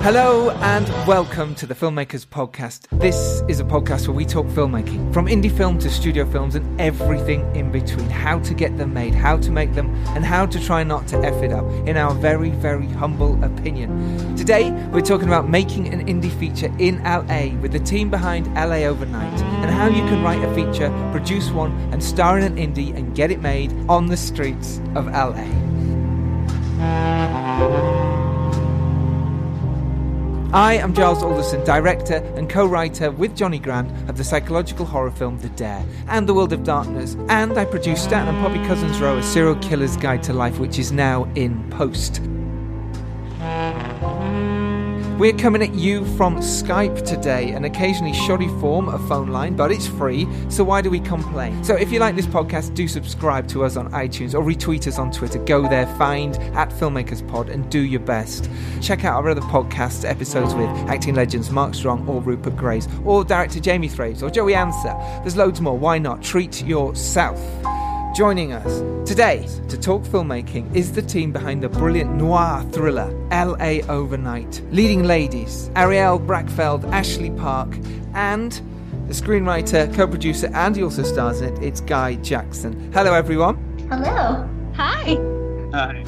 Hello and welcome to the Filmmakers Podcast. This is a podcast where we talk filmmaking, from indie film to studio films and everything in between. How to get them made, how to make them, and how to try not to F it up, in our very, very humble opinion. Today, we're talking about making an indie feature in LA with the team behind LA Overnight, and how you can write a feature, produce one, and star in an indie and get it made on the streets of LA. I am Giles Alderson, director and co writer with Johnny Grant of the psychological horror film The Dare and The World of Darkness, and I produce Stan and Poppy Cousins Row, a serial killer's guide to life, which is now in post. We're coming at you from Skype today, an occasionally shoddy form of phone line, but it's free, so why do we complain? So if you like this podcast, do subscribe to us on iTunes or retweet us on Twitter. Go there, find at Filmmakers Pod, and do your best. Check out our other podcast episodes with acting legends Mark Strong or Rupert Graves, or director Jamie Thraves, or Joey Anser. There's loads more. Why not? Treat yourself. Joining us today to talk filmmaking is the team behind the brilliant noir thriller LA Overnight. Leading ladies Arielle Brachfeld, Ashley Park, and the screenwriter, co producer, and he also stars in it, it's Guy Jackson. Hello, everyone. Hello. Hi. Hi.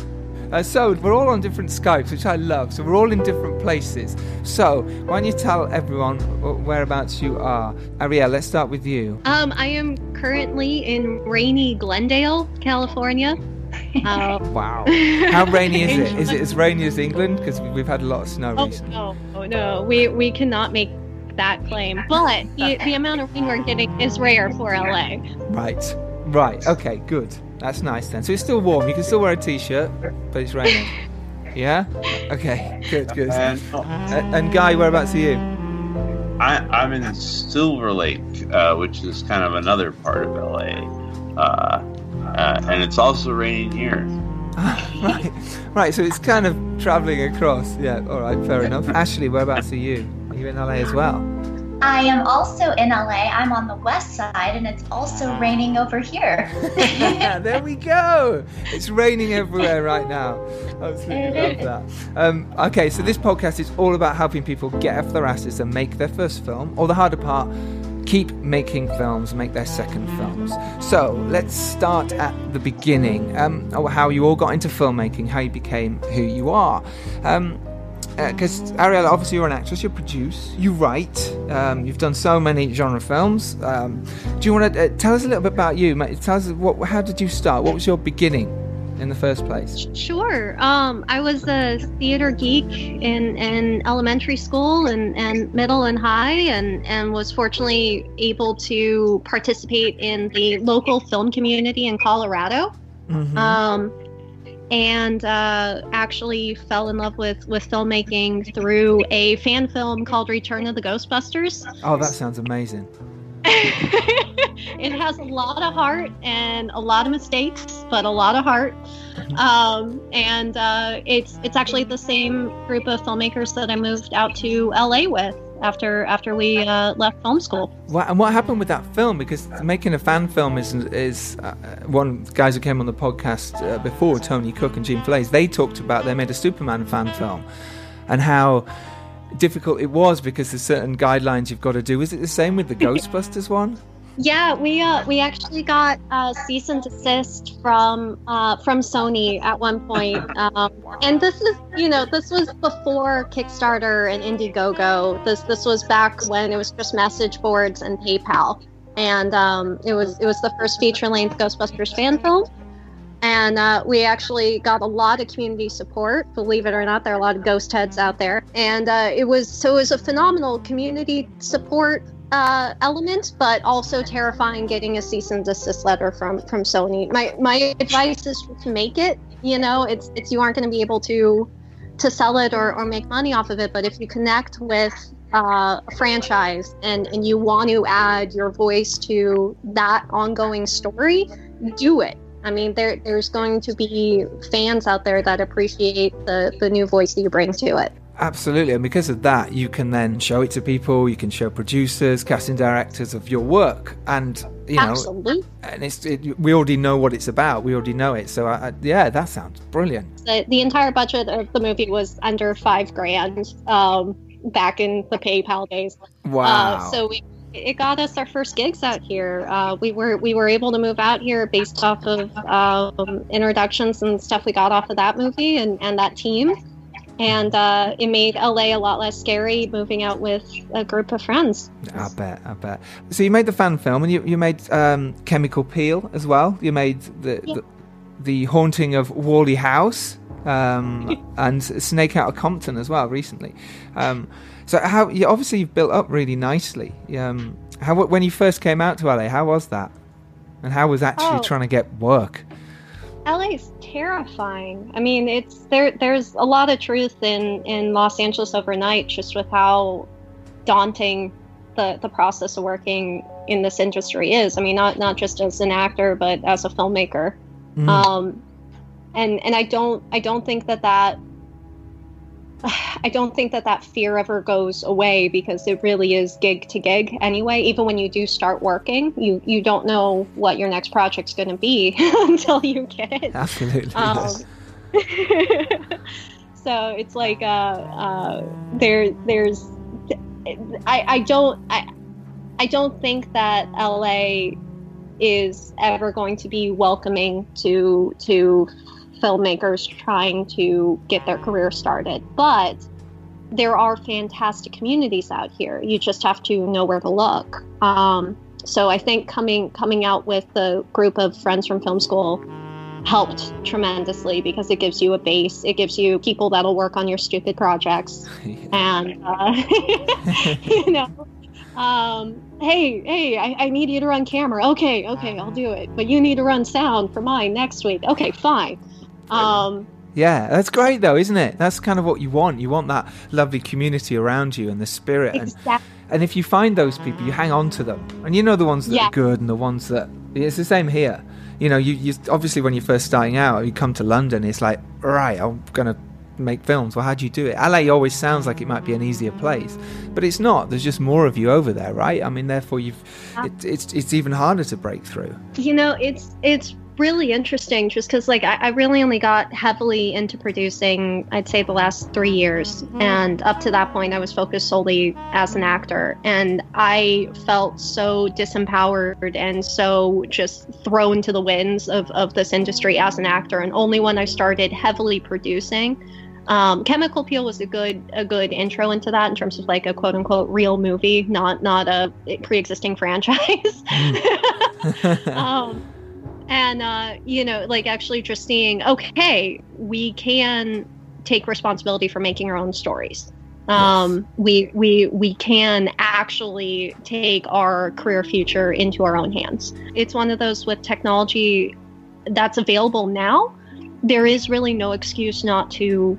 Uh, so we're all on different Skypes, which I love. So we're all in different places. So why don't you tell everyone whereabouts you are? Arielle, let's start with you. Um, I am currently in rainy Glendale, California. Uh, wow. How rainy is it? Is it as rainy as England? Because we've had a lot of snow oh, recently. No, oh, no, we we cannot make that claim. But the, the amount of rain we're getting is rare for LA. Right. Right. Okay. Good. That's nice then. So it's still warm. You can still wear a t-shirt, but it's raining. yeah. Okay. Good. Good. And, oh. and Guy, whereabouts are you? I, I'm in Silver Lake, uh, which is kind of another part of LA, uh, uh, and it's also raining here. right. Right. So it's kind of traveling across. Yeah. All right. Fair enough. Ashley, whereabouts are you? Are you in LA as well? I am also in LA. I'm on the west side, and it's also raining over here. there we go. It's raining everywhere right now. Absolutely love that. Um, okay, so this podcast is all about helping people get off their asses and make their first film, or the harder part, keep making films, make their second films. So let's start at the beginning. Um, how you all got into filmmaking, how you became who you are. Um, because uh, Arielle, obviously you're an actress, you produce, you write, um, you've done so many genre films. Um, do you want to uh, tell us a little bit about you? Tell us what, how did you start? What was your beginning in the first place? Sure. Um, I was a theater geek in, in elementary school and, and middle and high, and, and was fortunately able to participate in the local film community in Colorado. Mm-hmm. Um, and uh, actually fell in love with with filmmaking through a fan film called Return of the Ghostbusters. Oh, that sounds amazing. it has a lot of heart and a lot of mistakes, but a lot of heart. Um, and uh, it's it's actually the same group of filmmakers that I moved out to LA with after after we uh, left film school. What, and what happened with that film? Because making a fan film is is uh, one guys who came on the podcast uh, before, Tony Cook and Gene Flays. They talked about they made a Superman fan film, and how difficult it was because there's certain guidelines you've got to do. Is it the same with the Ghostbusters one? Yeah, we uh, we actually got a cease and desist from uh, from Sony at one point, um, and this is you know this was before Kickstarter and Indiegogo. This this was back when it was just message boards and PayPal, and um, it was it was the first feature length Ghostbusters fan film, and uh, we actually got a lot of community support. Believe it or not, there are a lot of ghost heads out there, and uh, it was so it was a phenomenal community support uh, element, but also terrifying getting a cease and desist letter from from Sony. My my advice is to make it. You know, it's it's you aren't going to be able to to sell it or, or make money off of it, but if you connect with uh, a franchise and and you want to add your voice to that ongoing story, do it. I mean, there there's going to be fans out there that appreciate the the new voice that you bring to it. Absolutely, and because of that, you can then show it to people. You can show producers, casting directors of your work, and you know, Absolutely. and it's it, we already know what it's about. We already know it. So I, I, yeah, that sounds brilliant. The, the entire budget of the movie was under five grand um, back in the PayPal days. Wow. Uh, so we, it got us our first gigs out here. Uh, we were we were able to move out here based off of um, introductions and stuff we got off of that movie and, and that team. And uh, it made LA a lot less scary moving out with a group of friends. I bet, I bet. So you made the fan film, and you, you made um, Chemical Peel as well. You made the Yeah. the, the haunting of Whaley House um, and Snake Out of Compton as well recently. Um, so how? You, obviously, you've built up really nicely. Um, how when you first came out to LA? How was that? And how was actually Oh. trying to get work? LA's terrifying. I mean, it's there. There's a lot of truth in in Los Angeles overnight, just with how daunting the the process of working in this industry is. I mean, not not just as an actor, but as a filmmaker. Mm. Um, and and I don't I don't think that that I don't think that that fear ever goes away because it really is gig to gig anyway. Even when you do start working, you you don't know what your next project's going to be until you get it. Absolutely. Um, so it's like uh, uh, there there's I, I don't I, I don't think that LA is ever going to be welcoming to to filmmakers trying to get their career started but there are fantastic communities out here you just have to know where to look um, so I think coming coming out with the group of friends from film school helped tremendously because it gives you a base. It gives you people that'll work on your stupid projects, and uh, you know, um, hey, hey, I, I need you to run camera. Okay, okay, I'll do it. But you need to run sound for mine next week. Okay, fine. Um, Yeah, that's great though, isn't it? That's kind of what you want. You want that lovely community around you and the spirit. And, exactly. and if you find those people, you hang on to them. And you know the ones that Yeah. are good and the ones that. It's the same here. You know, you, you obviously when you're first starting out, you come to London, it's like, right, I'm going to make films. Well, how do you do it? LA always sounds like it might be an easier place, but it's not. There's just more of you over there, right? I mean, therefore, you've it, it's it's even harder to break through. You know, it's it's really interesting just because like I, I really only got heavily into producing i'd say the last three years. And up to that point i was focused solely as an actor. And i felt so disempowered and so just thrown to the winds of, of this industry as an actor. And only when i started heavily producing um, Chemical Peel was a good a good intro into that in terms of like a quote unquote real movie, not not a pre-existing franchise. um, and uh, you know, like actually just seeing, okay, we can take responsibility for making our own stories. Um, we we we can actually take our career future into our own hands. It's one of those with technology that's available now. There is really no excuse not to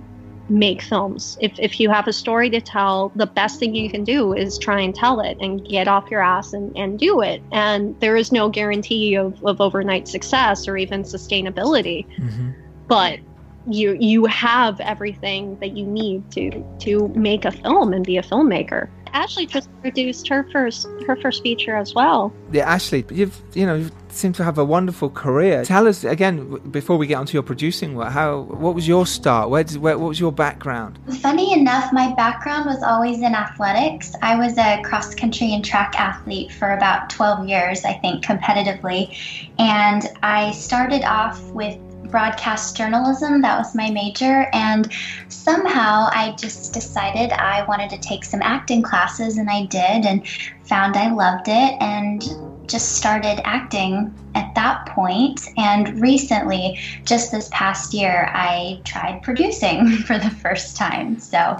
make films. If, if you have a story to tell, the best thing you can do is try and tell it and get off your ass and, and do it. And there is no guarantee of, of overnight success or even sustainability. hmm But you you have everything that you need to to make a film and be a filmmaker. Ashley just produced her first her first feature as well. Yeah, Ashley, you've you know you seem to have a wonderful career. Tell us again before we get onto your producing. What how what was your start? Where did where, what was your background? Funny enough, my background was always in athletics. I was a cross country and track athlete for about 12 years, I think, competitively. And I started off with broadcast journalism. That was my major. And somehow I just decided I wanted to take some acting classes, and I did, and found I loved it. And just started acting at that point. And recently, just this past year, I tried producing for the first time. So,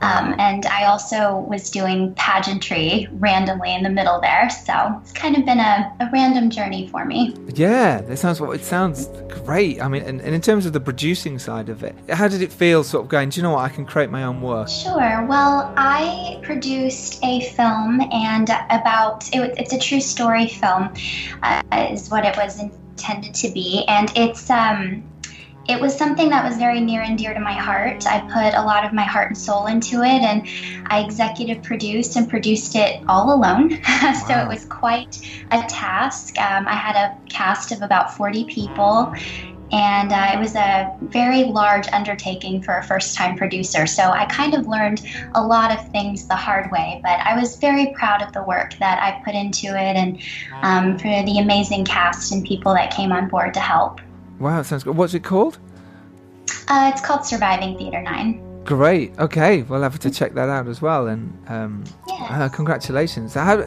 um, and I also was doing pageantry randomly in the middle there. So it's kind of been a, a random journey for me. Yeah, that sounds it sounds great. I mean, and, and in terms of the producing side of it, how did it feel? Sort of going, do you know what? I can create my own work. Sure. Well, I produced a film, and about it, it's a true story film, uh, is what it was intended to be, and it's um, it was something that was very near and dear to my heart. I put a lot of my heart and soul into it, and I executive produced and produced it all alone. so it was quite a task. Um, I had a cast of about 40 people, and uh, it was a very large undertaking for a first time producer. So I kind of learned a lot of things the hard way, but I was very proud of the work that I put into it and um, for the amazing cast and people that came on board to help. Wow, sounds good. What's it called? Uh, it's called Surviving Theater 9. Great. Okay, we'll have to check that out as well. And um, Yes. uh, congratulations. So, how,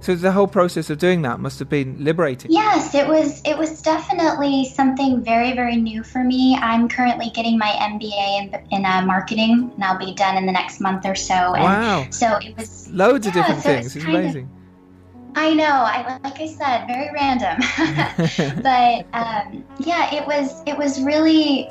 so the whole process of doing that must have been liberating. Yes, it was. It was definitely something very, very new for me. I'm currently getting my MBA in, in uh, marketing, and I'll be done in the next month or so. And Wow. So it was Loads of different so things. It's of- amazing. I know. I like I said, very random. but um, yeah, it was it was really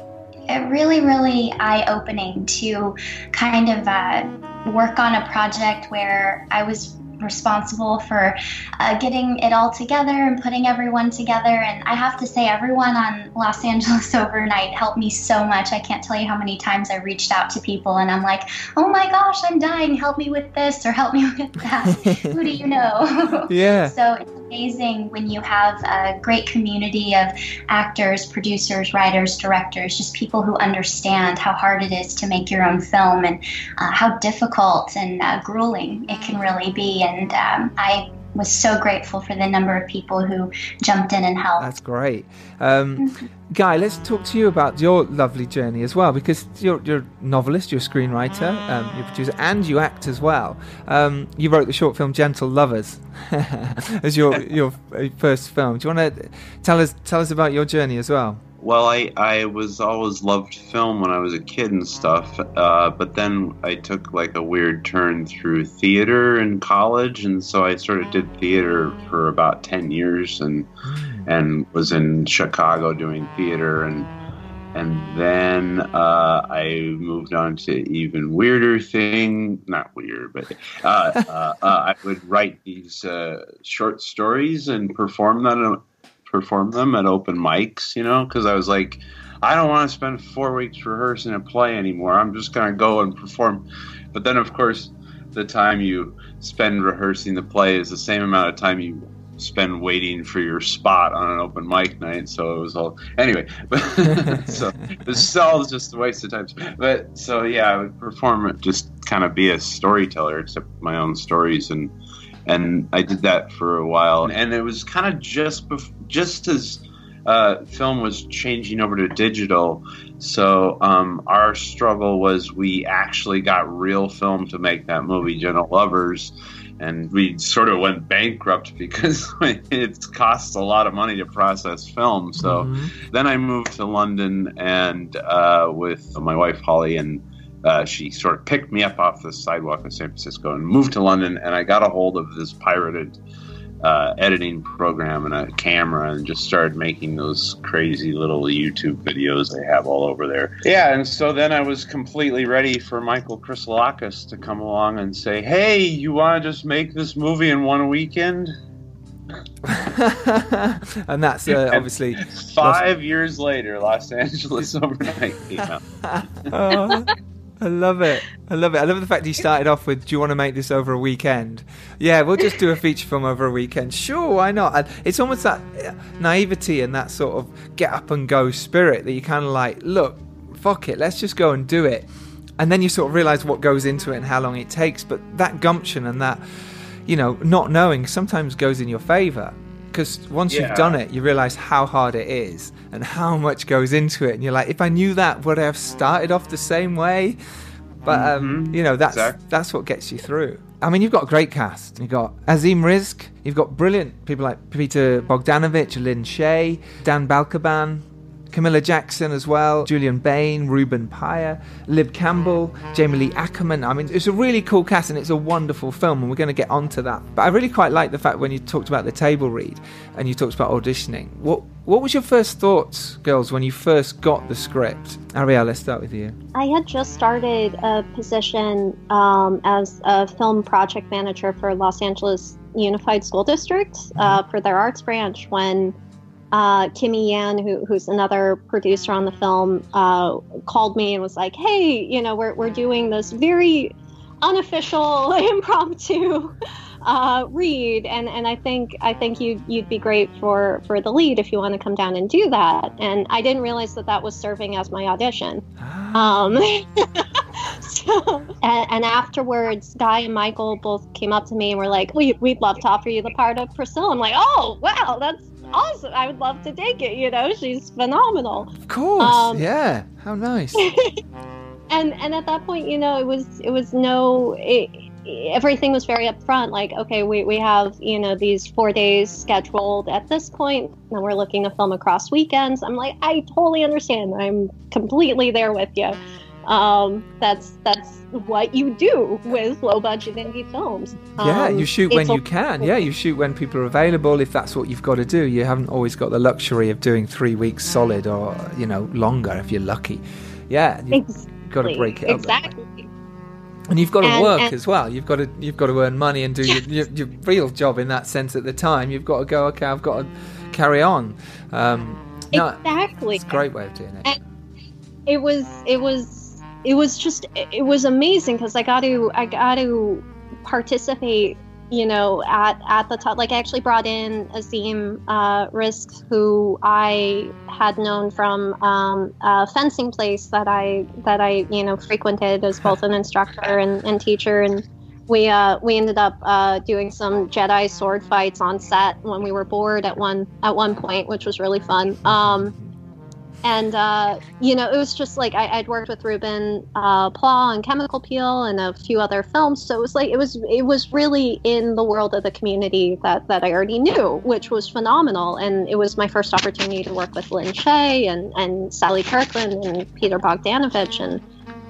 really really eye opening to kind of uh, work on a project where I was responsible for uh, getting it all together and putting everyone together. And i have to say everyone on los angeles overnight helped me so much. I can't tell you how many times i reached out to people and i'm like oh my gosh i'm dying. Help me with this or help me with that. Who do you know? Yeah. so it's amazing when you have a great community of actors, producers, writers, directors, just people who understand how hard it is to make your own film and uh, how difficult and uh, grueling it can really be. And um, I was so grateful for the number of people who jumped in and helped. That's great. Um, Guy, let's talk to you about your lovely journey as well, because you're, you're a novelist, you're a screenwriter, um, you're a producer, and you act as well. Um, you wrote the short film "Gentle Lovers" as your your first film. Do you want to tell us tell us about your journey as well? Well, I, I was always loved film when I was a kid and stuff, uh, but then I took like a weird turn through theater in college, and so I sort of did theater for about ten years, and and was in Chicago doing theater, and and then uh, I moved on to even weirder thing, not weird, but uh, uh, uh, I would write these uh, short stories and perform them perform them at open mics, you know, because I was like, I don't want to spend four weeks rehearsing a play anymore. I'm just going to go and perform. But then, of course, the time you spend rehearsing the play is the same amount of time you spend waiting for your spot on an open mic night. So it was all anyway. But so it's all just a waste of time. But so yeah, I would perform it, just kind of be a storyteller, except my own stories and and I did that for a while, and it was kind of just bef- just as uh, film was changing over to digital. So um, our struggle was we actually got real film to make that movie, Gentle Lovers, and we sort of went bankrupt because it costs a lot of money to process film. So Mhm. then I moved to London and uh, with my wife Holly and uh, she sort of picked me up off the sidewalk of San Francisco and moved to London. And I got a hold of this pirated uh, editing program and a camera and just started making those crazy little YouTube videos they have all over there. Yeah, and so then I was completely ready for Michael Chrisoulakis to come along and say, "Hey, you want to just make this movie in one weekend?" and that's uh, obviously. Five years later, Los Angeles overnight came out. Oh, I love it. I love it. I love the fact you started off with, "Do you want to make this over a weekend?" Yeah, we'll just do a feature film over a weekend. Sure, why not? And it's almost that uh, naivety and that sort of get up and go spirit that you kind of like, look, fuck it, let's just go and do it. And then you sort of realize what goes into it and how long it takes. But that gumption and that, you know, not knowing sometimes goes in your favor. Because once Yeah. you've done it, you realize how hard it is and how much goes into it. And you're like, if I knew that, would I have started off the same way? But um, Mhm. you know, that's Exactly. that's what gets you through. I mean, you've got a great cast. You've got Azim Rizk. You've got brilliant people like Peter Bogdanovich, Lin Shaye, Dan Balkaban, Camilla Jackson as well, Julian Bain, Ruben Pyre, Lib Campbell, Jamie Lee Ackerman. I mean, it's a really cool cast and it's a wonderful film, and we're going to get onto that. But I really quite like the fact when you talked about the table read and you talked about auditioning. What what was your first thoughts, girls, when you first got the script? Arielle, let's start with you. I had just started a position um, as a film project manager for Los Angeles Unified School District uh, for their arts branch when uh, Kimmy Yan, who, who's another producer on the film, uh, called me and was like, "Hey, you know, we're we're doing this very unofficial, impromptu." Uh, read and and I think I think you you'd be great for for the lead if you want to come down and do that and I didn't realize that that was serving as my audition um, so, and, and, afterwards, Guy and Michael both came up to me and were like, we, "We'd love to offer you the part of Priscilla." I'm like, "Oh, wow, that's awesome! I would love to take it. You know, she's phenomenal." Of course, um, yeah. How nice. and and at that point, you know, it was it was no. It, everything was very upfront like okay we, we have you know these four days scheduled at this point and we're looking to film across weekends i'm like i totally understand i'm completely there with you um, that's that's what you do with low budget indie films. Um, yeah, you shoot when you can. Yeah, you shoot when people are available. If that's what you've got to do, you haven't always got the luxury of doing three weeks solid or you know longer if you're lucky. Yeah, you've exactly. got to break it up. Exactly. And you've got to and, work and, as well. You've got to you've got to earn money and do your, your, your, real job in that sense. At the time, you've got to go. Okay, I've got to carry on. Um, exactly. it's a great way of doing it. And it was it was it was just it was amazing because I got to I got to participate you know at at the top like I actually brought in Azim uh, Rizk who I had known from um, a fencing place that I that I you know frequented as both an instructor and, and teacher and we uh, we ended up uh, doing some Jedi sword fights on set when we were bored at one at one point, which was really fun. Um, and uh, you know it was just like I, would worked with Ruben uh, Pla on Chemical Peel and a few other films, so it was like it was it was really in the world of the community that that I already knew, which was phenomenal. And it was my first opportunity to work with Lin Shaye and and Sally Kirkland and Peter Bogdanovich and.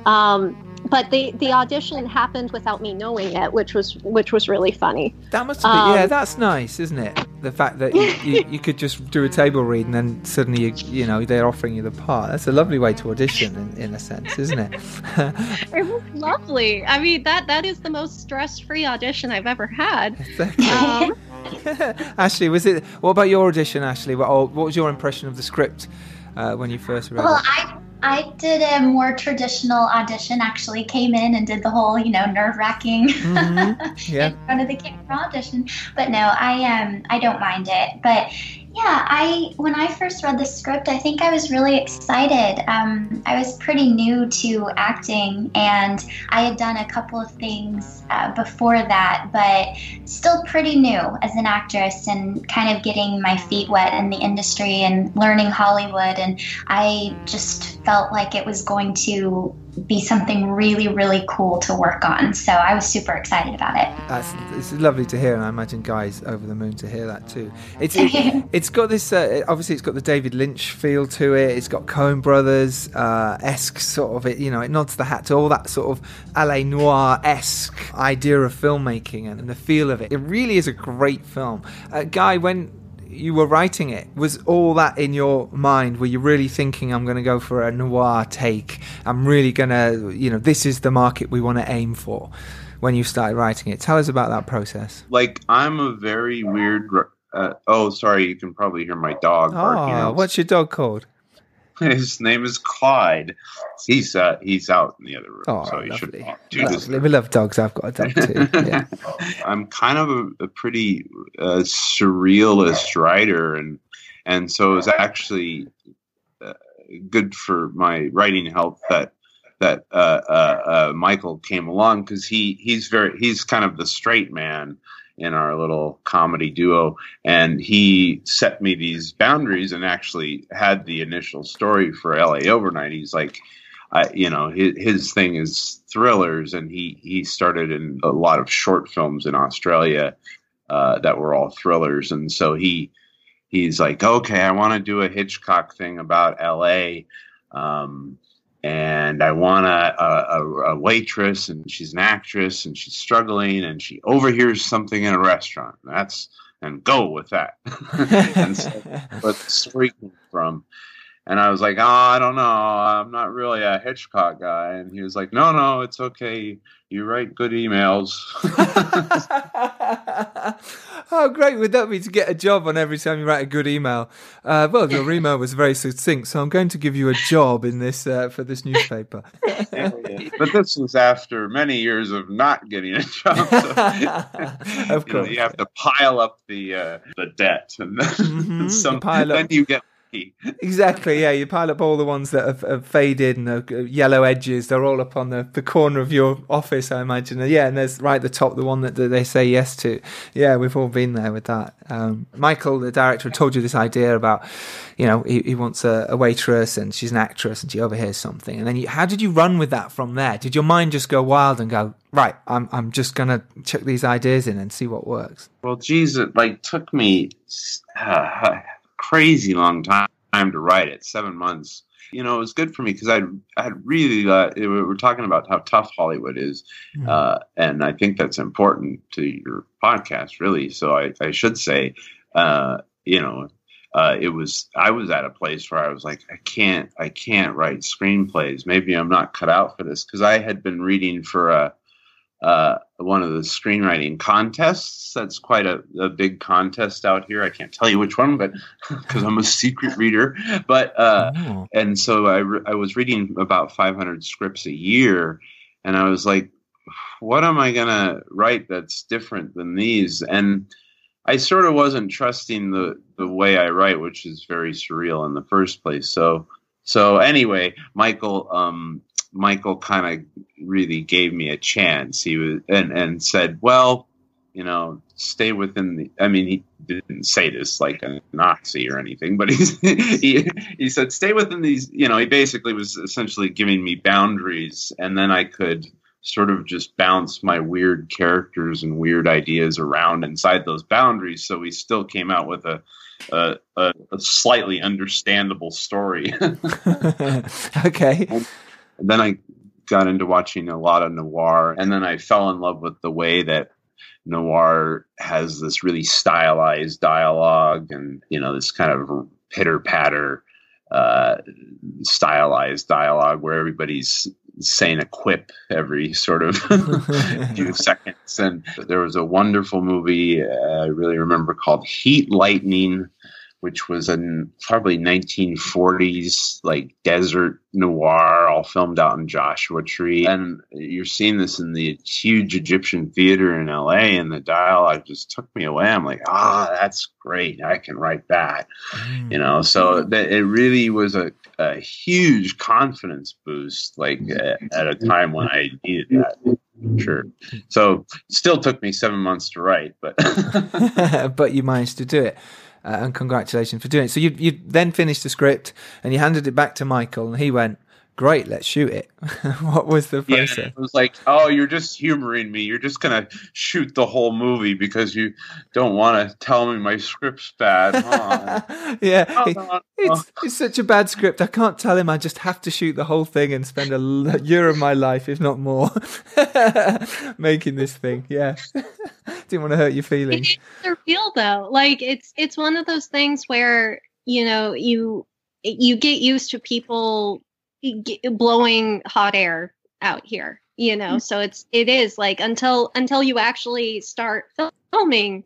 Um, but the the audition happened without me knowing it, which was which was really funny. That must have been, um, yeah, that's nice, isn't it? The fact that you, you, you, could just do a table read and then suddenly you, you know they're offering you the part. That's a lovely way to audition in, in a sense, isn't it? it was lovely. I mean that that is the most stress free audition I've ever had. Um, Ashley, was it? What about your audition, Ashley? What, what was your impression of the script uh, when you first read well, it? I I did a more traditional audition. Actually, came in and did the whole, you know, nerve wracking mm-hmm. yeah. in front of the camera audition. But no, I um I don't mind it. But yeah, I when I first read the script, I think I was really excited. Um, I was pretty new to acting, and I had done a couple of things uh, before that, but still pretty new as an actress and kind of getting my feet wet in the industry and learning Hollywood. And I just felt like it was going to be something really, really cool to work on. So I was super excited about it. That's it's lovely to hear, and I imagine Guy's over the moon to hear that too. It's it, has got this uh, obviously it's got the David Lynch feel to it. It's got Coen Brothers uh, esque sort of it. You know, it nods the hat to all that sort of LA noir esque idea of filmmaking and, and, the feel of it. It really is a great film. Uh, Guy, when you were writing it, was all that in your mind? Were you really thinking, I'm going to go for a noir take? I'm really going to, you know, this is the market we want to aim for when you started writing it? Tell us about that process. Like, I'm a very weird. Uh, oh, sorry, you can probably hear my dog. Oh, what's your dog called? His name is Clyde. He's uh, he's out in the other room, oh, so you should do this. We love dogs. I've got a dog too. Yeah. I'm kind of a, a pretty uh, surrealist writer, and and so it was actually uh, good for my writing help that that uh, uh, uh, Michael came along because he he's very he's kind of the straight man in our little comedy duo. And he set me these boundaries and actually had the initial story for LA Overnight. He's like, I, you know, his, his thing is thrillers, and he he started in a lot of short films in Australia uh, that were all thrillers, and so he he's like, okay, I want to do a Hitchcock thing about L.A. Um, and I want a, a, a, waitress, and she's an actress, and she's struggling, and she overhears something in a restaurant. That's and go with that. and so, story came from, and I was like, oh, I don't know, I'm not really a Hitchcock guy. And he was like, no, no, it's okay. You write good emails. How great would that be to get a job on every time you write a good email? Uh, well, your email was very succinct, so I'm going to give you a job in this uh, for this newspaper. but this was after many years of not getting a job. So, of course, you, know, you, have to pile up the uh, the debt, and then, mm-hmm. some, then you get exactly. Yeah, you pile up all the ones that have, have faded and the yellow edges. They're all up on the, the corner of your office, I imagine. Yeah, and there's right at the top the one that, that they say yes to. Yeah, we've all been there with that. Um, Michael, the director, told you this idea about, you know, he, he wants a, a, waitress and she's an actress and she overhears something. And then you, how did you run with that from there? Did your mind just go wild and go, right, I'm I'm just gonna chuck these ideas in and see what works? Well, geez, it like took me. Uh, crazy long time to write it, seven months. You know, it was good for me because I I really uh, we're talking about how tough Hollywood is, mm-hmm. uh, and I think that's important to your podcast, really. So I, I should say, uh, you know, uh, it was I was at a place where I was like, I can't I can't write screenplays. Maybe I'm not cut out for this because I had been reading for a uh, one of the screenwriting contests. That's quite a, a, big contest out here. I can't tell you which one, but because I'm a secret reader. But uh, oh. and so I re- I was reading about 500 scripts a year, and I was like, what am I gonna write that's different than these? And I sort of wasn't trusting the the way I write, which is very surreal in the first place. So so anyway, Michael um, Michael kind of really gave me a chance. He was and and said, "Well, you know, stay within the." I mean, he didn't say this like a Nazi or anything, but he he he said, "Stay within these." You know, he basically was essentially giving me boundaries, and then I could sort of just bounce my weird characters and weird ideas around inside those boundaries. So we still came out with a a, a, a slightly understandable story. okay. And, then I got into watching a lot of noir, and then I fell in love with the way that noir has this really stylized dialogue and you know this kind of pitter patter uh, stylized dialogue where everybody's saying a quip every sort of few seconds. And there was a wonderful movie uh, I really remember called Heat Lightning which was a probably 1940s like desert noir, all filmed out in Joshua Tree. And you're seeing this in the huge Egyptian theater in LA, and the dialogue just took me away. I'm like, ah, oh, that's great. I can write that. Mm. You know, so that it really was a, a huge confidence boost, like uh, at a time when I needed that sure. So still took me seven months to write, but but you managed to do it uh, and congratulations for doing it. So you you then finished the script and you handed it back to Michael, and he went, great, let's shoot it. what was the process? Yeah, it was like, oh, you're just humoring me. You're just gonna shoot the whole movie because you don't want to tell me my script's bad. Huh? yeah, oh, it's, it's such a bad script. I can't tell him. I just have to shoot the whole thing and spend a year of my life, if not more, making this thing. Yeah, didn't want to hurt your feelings. It's real though. Like it's it's one of those things where you know you you get used to people blowing hot air out here you know? Mm-hmm. so it's it is like until until you actually start filming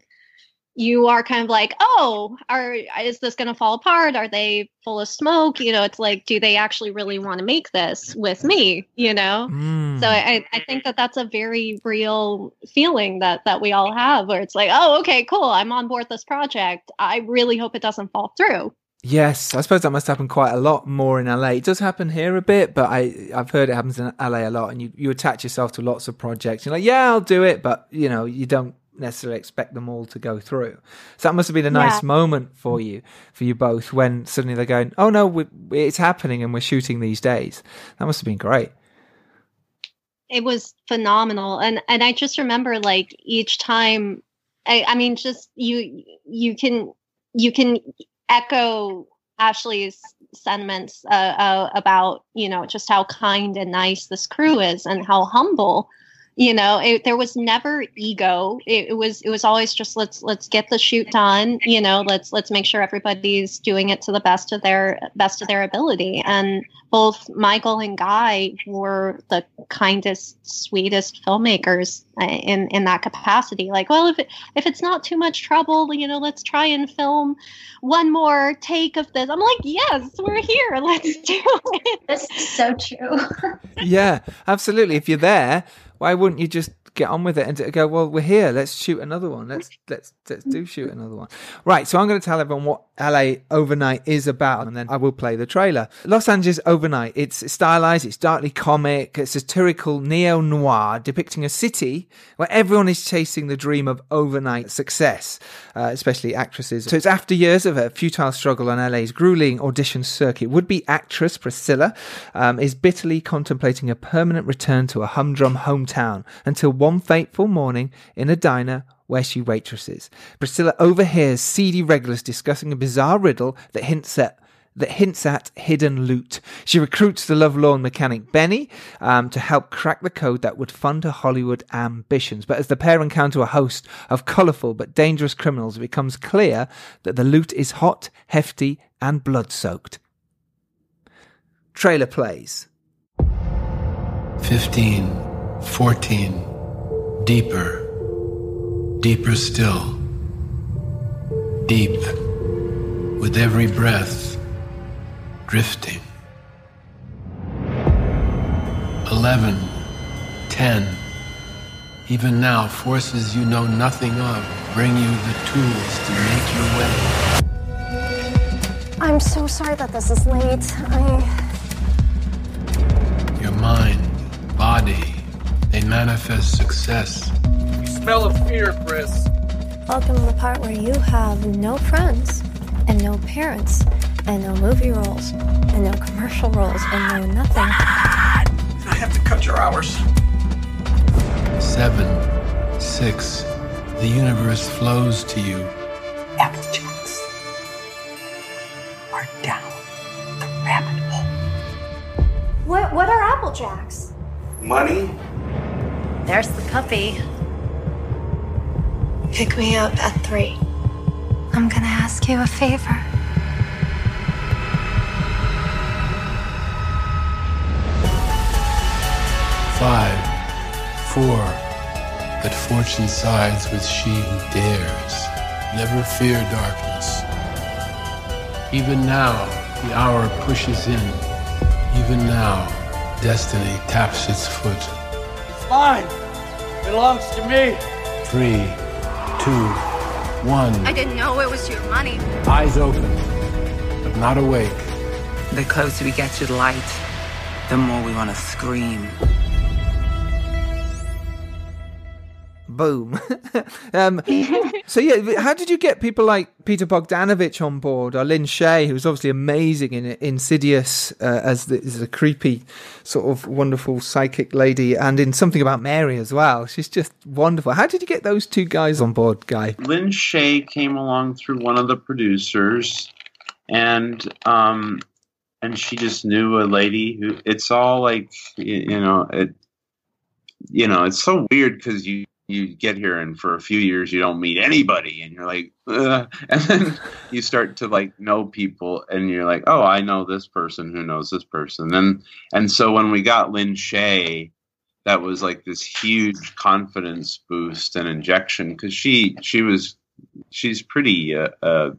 you are kind of like oh are is this going to fall apart? Are they full of smoke? You know it's like do they actually really want to make this with me? You know? Mm. so I, I think that that's a very real feeling that that we all have where it's like oh okay cool i'm on board this project. I really hope it doesn't fall through Yes, I suppose that must happen quite a lot more in LA. It does happen here a bit, but I I've heard it happens in LA a lot, and you you attach yourself to lots of projects. You're like, yeah, I'll do it, but you know, you don't necessarily expect them all to go through. So that must have been a nice yeah. moment for you, for you both, when suddenly they're going, oh no, we, it's happening, and we're shooting these days. That must have been great. It was phenomenal, and and I just remember like each time. I, I mean, just you you can you can echo Ashley's sentiments uh, uh, about you know just how kind and nice this crew is and how humble you know it, there was never ego. It, it, was it was always just let's let's get the shoot done you know let's let's make sure everybody's doing it to the best of their best of their ability. And both michael and guy were the kindest sweetest filmmakers uh, in in that capacity. Like well if it, if it's not too much trouble you know let's try and film one more take of this. I'm like yes we're here. Let's do it. This is so true. Yeah absolutely. If you're there why wouldn't you just get on with it and go, well, we're here. Let's shoot another one. Let's let's let's do shoot another one. Right. So I'm going to tell everyone what LA Overnight is about, and then I will play the trailer. Los Angeles Overnight. It's stylized. It's darkly comic. It's satirical neo noir depicting a city where everyone is chasing the dream of overnight success, uh, especially actresses. So it's after years of a futile struggle on LA's grueling audition circuit. Would-be actress Priscilla um, is bitterly contemplating a permanent return to a humdrum hometown until one one fateful morning in a diner where she waitresses. Priscilla overhears seedy regulars discussing a bizarre riddle that hints at that hints at hidden loot. She recruits the lovelorn mechanic Benny um, to help crack the code that would fund her Hollywood ambitions. But as the pair encounter a host of colourful but dangerous criminals, it becomes clear that the loot is hot, hefty, and blood soaked. Trailer plays. 15, 14, Deeper, deeper still. Deep, with every breath, drifting. Eleven, ten. Even now, forces you know nothing of bring you the tools to make your way. I'm so sorry that this is late. I. Your mind, manifest success. You smell of fear, Chris. Welcome to the part where you have no friends and no parents and no movie roles and no commercial roles and no nothing. I have to cut your hours. Seven, six, the universe flows to you. Applejacks are down the rabbit hole. What, what are Applejacks? Money, there's. Pick me up at three. I'm gonna ask you a favor. Five, four, that fortune sides with she who dares. Never fear darkness. Even now, the hour pushes in. Even now, destiny taps its foot mine. Belongs to me. Three, two, one. I didn't know it was your money. Eyes open, but not awake. The closer we get to the light, the more we want to scream. Boom. um, so yeah, how did you get people like Peter Bogdanovich on board, or Lin Shaye, who's obviously amazing in Insidious uh, as, the, as a creepy, sort of wonderful psychic lady, and in Something About Mary as well. She's just wonderful. How did you get those two guys on board, Guy? Lin Shaye came along through one of the producers, and um, and she just knew a lady who. It's all like you know it you know, it's so weird because you you get here and for a few years you don't meet anybody and you're like Ugh. and then you start to like know people and you're like oh i know this person who knows this person and and so when we got lin shaye that was like this huge confidence boost and injection because she she was she's pretty uh, uh,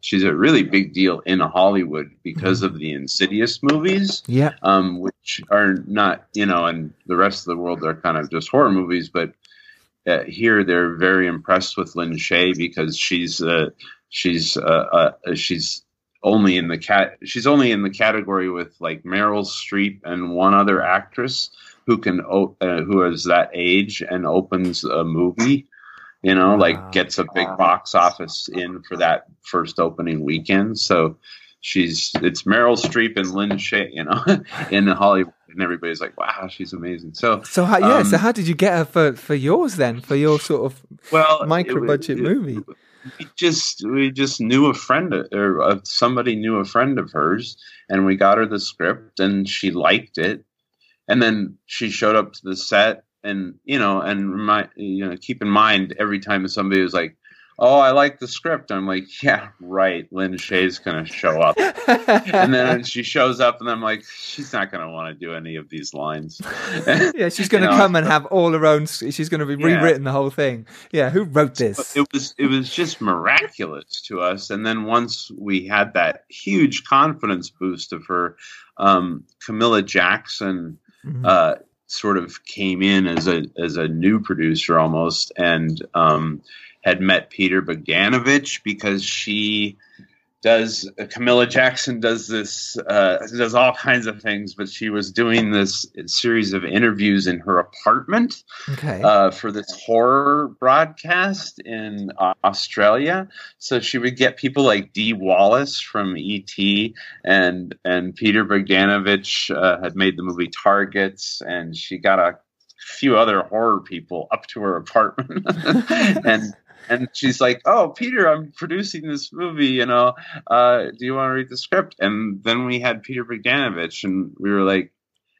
she's a really big deal in Hollywood because of the Insidious movies. Yeah. Um, which are not, you know, and the rest of the world they're kind of just horror movies, but uh, here they're very impressed with Lin Shaye because she's uh, she's uh, uh, she's only in the cat she's only in the category with like Meryl Streep and one other actress who can uh, who is that age and opens a movie you know like gets a big box office in for that first opening weekend. So she's it's Meryl Streep and Lin Shaye you know in Hollywood and everybody's like, "Wow, she's amazing." So, so how, yeah, um, so how did you get her for for yours then for your sort of well micro budget it, movie? We just we just knew a friend or uh, somebody knew a friend of hers, and we got her the script, and she liked it, and then she showed up to the set, and you know, and remind you know, keep in mind every time somebody was like, "Oh, I like the script," I'm like, "Yeah, right." Lin Shaye's gonna show up, and then she shows up, and I'm like, "She's not gonna want to do any of these lines." yeah, she's going to You know, come and have all her own. She's going to be Yeah. rewritten the whole thing. Yeah, who wrote this? it was it was just miraculous to us and then once we had that huge confidence boost of her um, camilla jackson Mhm. uh, sort of came in as a as a new producer almost and um, had met peter bogdanovich because she does Camilla Jackson does this uh, does all kinds of things, but she was doing this series of interviews in her apartment okay. uh, for this horror broadcast in Australia. So she would get people like Dee Wallace from ET and and Peter Bogdanovich uh, had made the movie Targets, and she got a few other horror people up to her apartment and. And she's like, "Oh, Peter, I'm producing this movie. You know, uh, do you want to read the script?" And then we had Peter Bogdanovich, and we were like,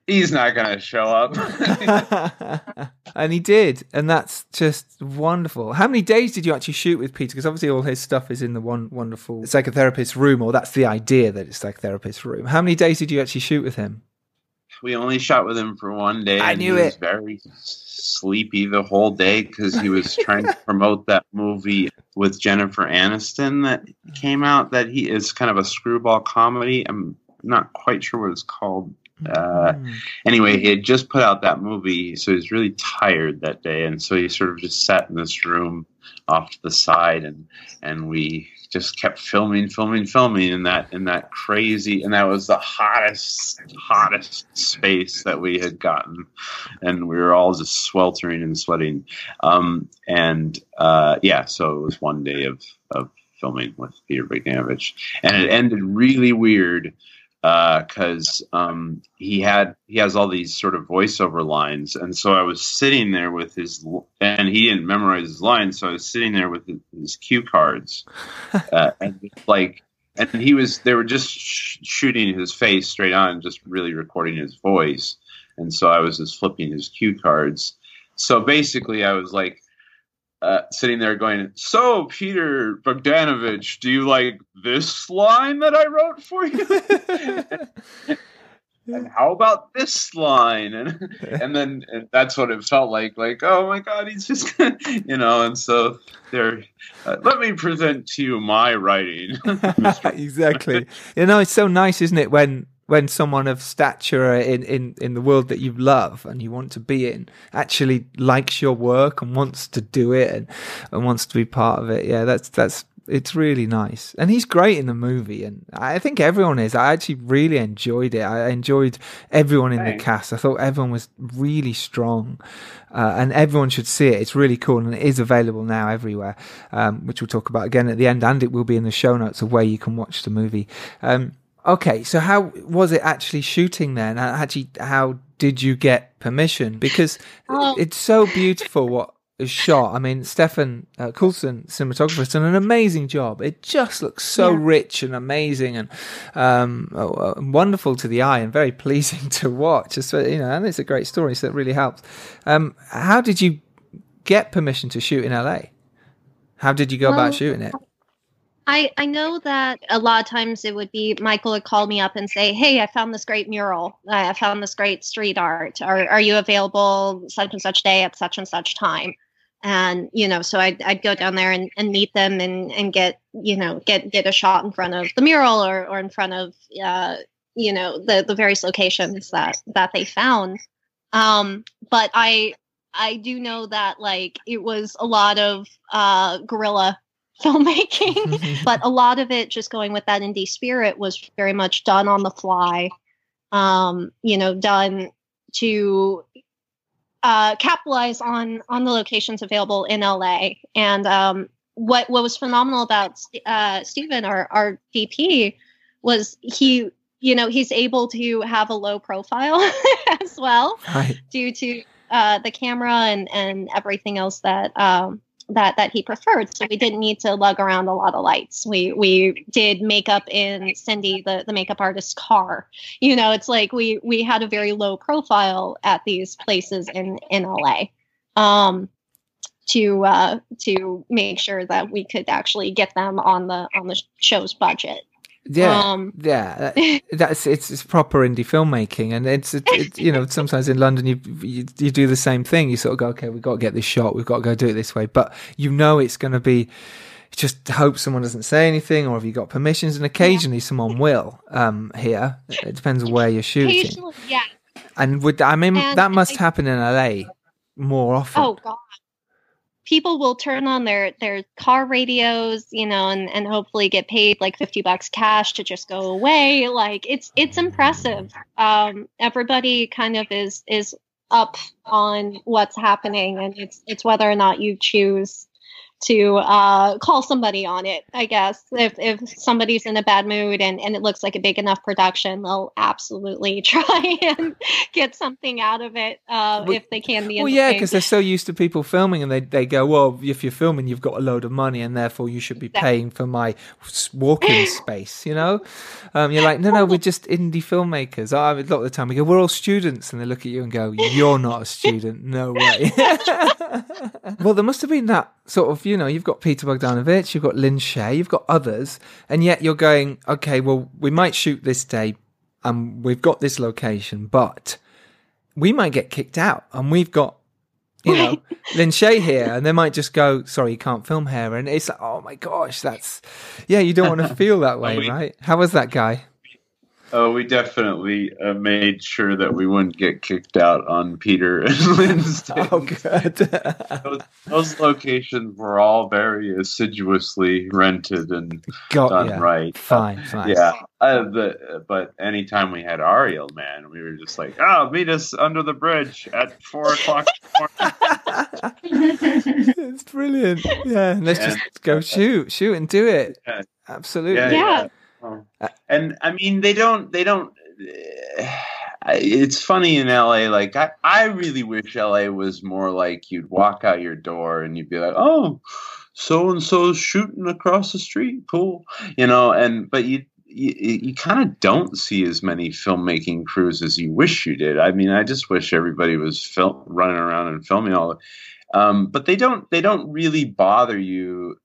"He's not going to show up." and he did, and that's just wonderful. How many days did you actually shoot with Peter? Because obviously all his stuff is in the one wonderful psychotherapist room, or that's the idea that it's psychotherapist room. How many days did you actually shoot with him? We only shot with him for one day. I and knew he was it. very sleepy the whole day because he was trying to promote that movie with Jennifer Aniston that came out. That he is kind of a screwball comedy. I'm not quite sure what it's called. Uh, Mm. anyway, he had just put out that movie, so he was really tired that day, and so he sort of just sat in this room off to the side, and and we just kept filming, filming, filming in that in that crazy, and that was the hottest, hottest space that we had gotten, and we were all just sweltering and sweating, um, and uh, yeah, so it was one day of of filming with Peter Bogdanovich, and it ended really weird because um, he had he has all these sort of voiceover lines, and so I was sitting there with his and he didn't memorize his lines, so I was sitting there with his, his cue cards, uh, and like and he was they were just sh- shooting his face straight on, just really recording his voice, and so I was just flipping his cue cards. So basically, I was like. Uh, sitting there going, so Peter Bogdanovich, do you like this line that I wrote for you? and how about this line and and then and that's what it felt like like oh my god he's just you know and so there uh, let me present to you my writing exactly. You know, it's so nice, isn't it, when when someone of stature in, in, in the world that you love and you want to be in actually likes your work and wants to do it and, and wants to be part of it. Yeah, that's that's it's really nice. And he's great in the movie and I think everyone is. I actually really enjoyed it. I enjoyed everyone in the cast. I thought everyone was really strong. Uh, and everyone should see it. It's really cool, and it is available now everywhere, um, which we'll talk about again at the end, and it will be in the show notes of where you can watch the movie. Um, okay, so how was it actually shooting then? Actually, how did you get permission? Because Oh. it's so beautiful what is shot. I mean, Stefan uh, Coulson, cinematographer, has done an amazing job. It just looks so Yeah. rich and amazing and um, uh, uh, wonderful to the eye and very pleasing to watch. It's, you know, and it's a great story, so it really helps. Um, how did you get permission to shoot in LA? How did you go Well, about shooting it? I, I know that a lot of times it would be Michael would call me up and say, Hey, I found this great mural. I found this great street art. Are, are you available such and such day at such and such time? And, you know, so I'd, I'd go down there and, and meet them and, and get, you know, get, get a shot in front of the mural or, or in front of, uh, you know, the, the various locations that, that they found. Um, but I, I do know that like it was a lot of, uh, guerrilla filmmaking but a lot of it just going with that indie spirit was very much done on the fly um you know done to uh capitalize on on the locations available in la and um what what was phenomenal about uh Stephen our our dp was he you know he's able to have a low profile as well Right. due to uh the camera and and everything else that um that that he preferred. So we didn't need to lug around a lot of lights. We we did makeup in Cindy, the the makeup artist's car. You know, it's like we we had a very low profile at these places in in LA. Um, to uh, to make sure that we could actually get them on the on the show's budget. Yeah, um, yeah, that's it's, it's proper indie filmmaking, and it's, it's, it's you know sometimes in London you, you, you do the same thing. You sort of go, okay, we've got to get this shot, we've got to go do it this way, but you know it's going to be. Just hope someone doesn't say anything, or have you got permissions? And occasionally yeah. someone will. Um, here it depends on where you're shooting. Yeah. And would I mean and that must I, happen in LA more often? Oh God, people will turn on their their car radios you know and and hopefully get paid like 50 bucks cash to just go away. Like it's it's impressive. Um everybody kind of is is up on what's happening and it's it's whether or not you choose to uh, call somebody on it. I guess if if somebody's in a bad mood and and it looks like a big enough production, they'll absolutely try and get something out of it uh, well, if they can be. Well, yeah, because they're so used to people filming, and they they go, well, if you're filming, you've got a load of money, and therefore you should be exactly. paying for my walking space. You know, um, you're like, no, no, we're just indie filmmakers. I, a lot of the time we go, we're all students, and they look at you and go, you're not a student, no way. well, there must have been that sort of, you know, you've got Peter Bogdanovich, you've got Lin Shaye, you've got others, and yet you're going, okay, well, we might shoot this day and we've got this location, but we might get kicked out and we've got, you know, Lin Shaye here, and they might just go, sorry, you can't film here. And it's like, oh my gosh, that's, yeah, you don't want to feel that way, right? How was that guy? Oh, we definitely uh, made sure that we wouldn't get kicked out on Peter and Lin's. Oh, good. those, those, locations were all very assiduously rented and Got, done yeah. right. Fine, fine. Yeah, uh, the, but anytime we had Arielle, man, we were just like, "Oh, meet us under the bridge at four o'clock." it's brilliant. Yeah, let's and, just go shoot, shoot, and do it. Yeah. Absolutely. yeah. yeah. Oh. And I mean, they don't. They don't. It's funny in LA. Like I, I really wish LA was more like you'd walk out your door and you'd be like, oh, so and so's shooting across the street. Cool, you know. And but you you, you kind of don't see as many filmmaking crews as you wish you did. I mean, I just wish everybody was film, running around and filming all. Um, but they don't. They don't really bother you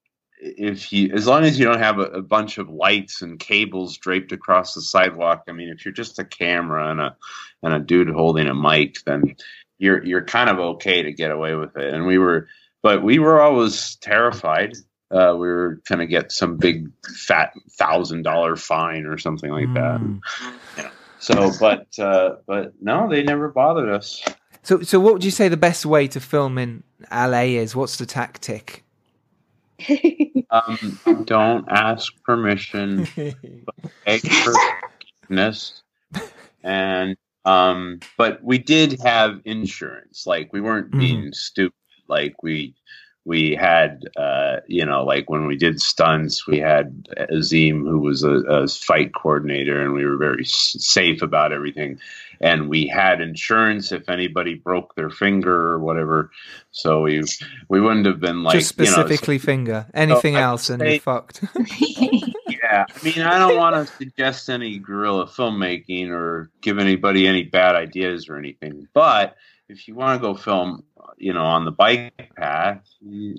if you as long as you don't have a, a, bunch of lights and cables draped across the sidewalk i mean if you're just a camera and a and a dude holding a mic then you're you're kind of okay to get away with it. And we were but we were always terrified. Uh, we were going to get some big fat thousand dollar fine or something like that. Mm. yeah. so but uh, but no they never bothered us. So so what would you say the best way to film in la is? What's the tactic um, don't ask permission, beg forgiveness, and um, but we did have insurance. Like we weren't mm-hmm. being stupid. Like we we had uh, you know like when we did stunts we had azim who was a, a fight coordinator and we were very s- safe about everything and we had insurance if anybody broke their finger or whatever. So we we wouldn't have been like just specifically you know, so, finger. Anything so else, and you're fucked. yeah, I mean, I don't want to suggest any guerrilla filmmaking or give anybody any bad ideas or anything, but if you want to go film you know on the bike path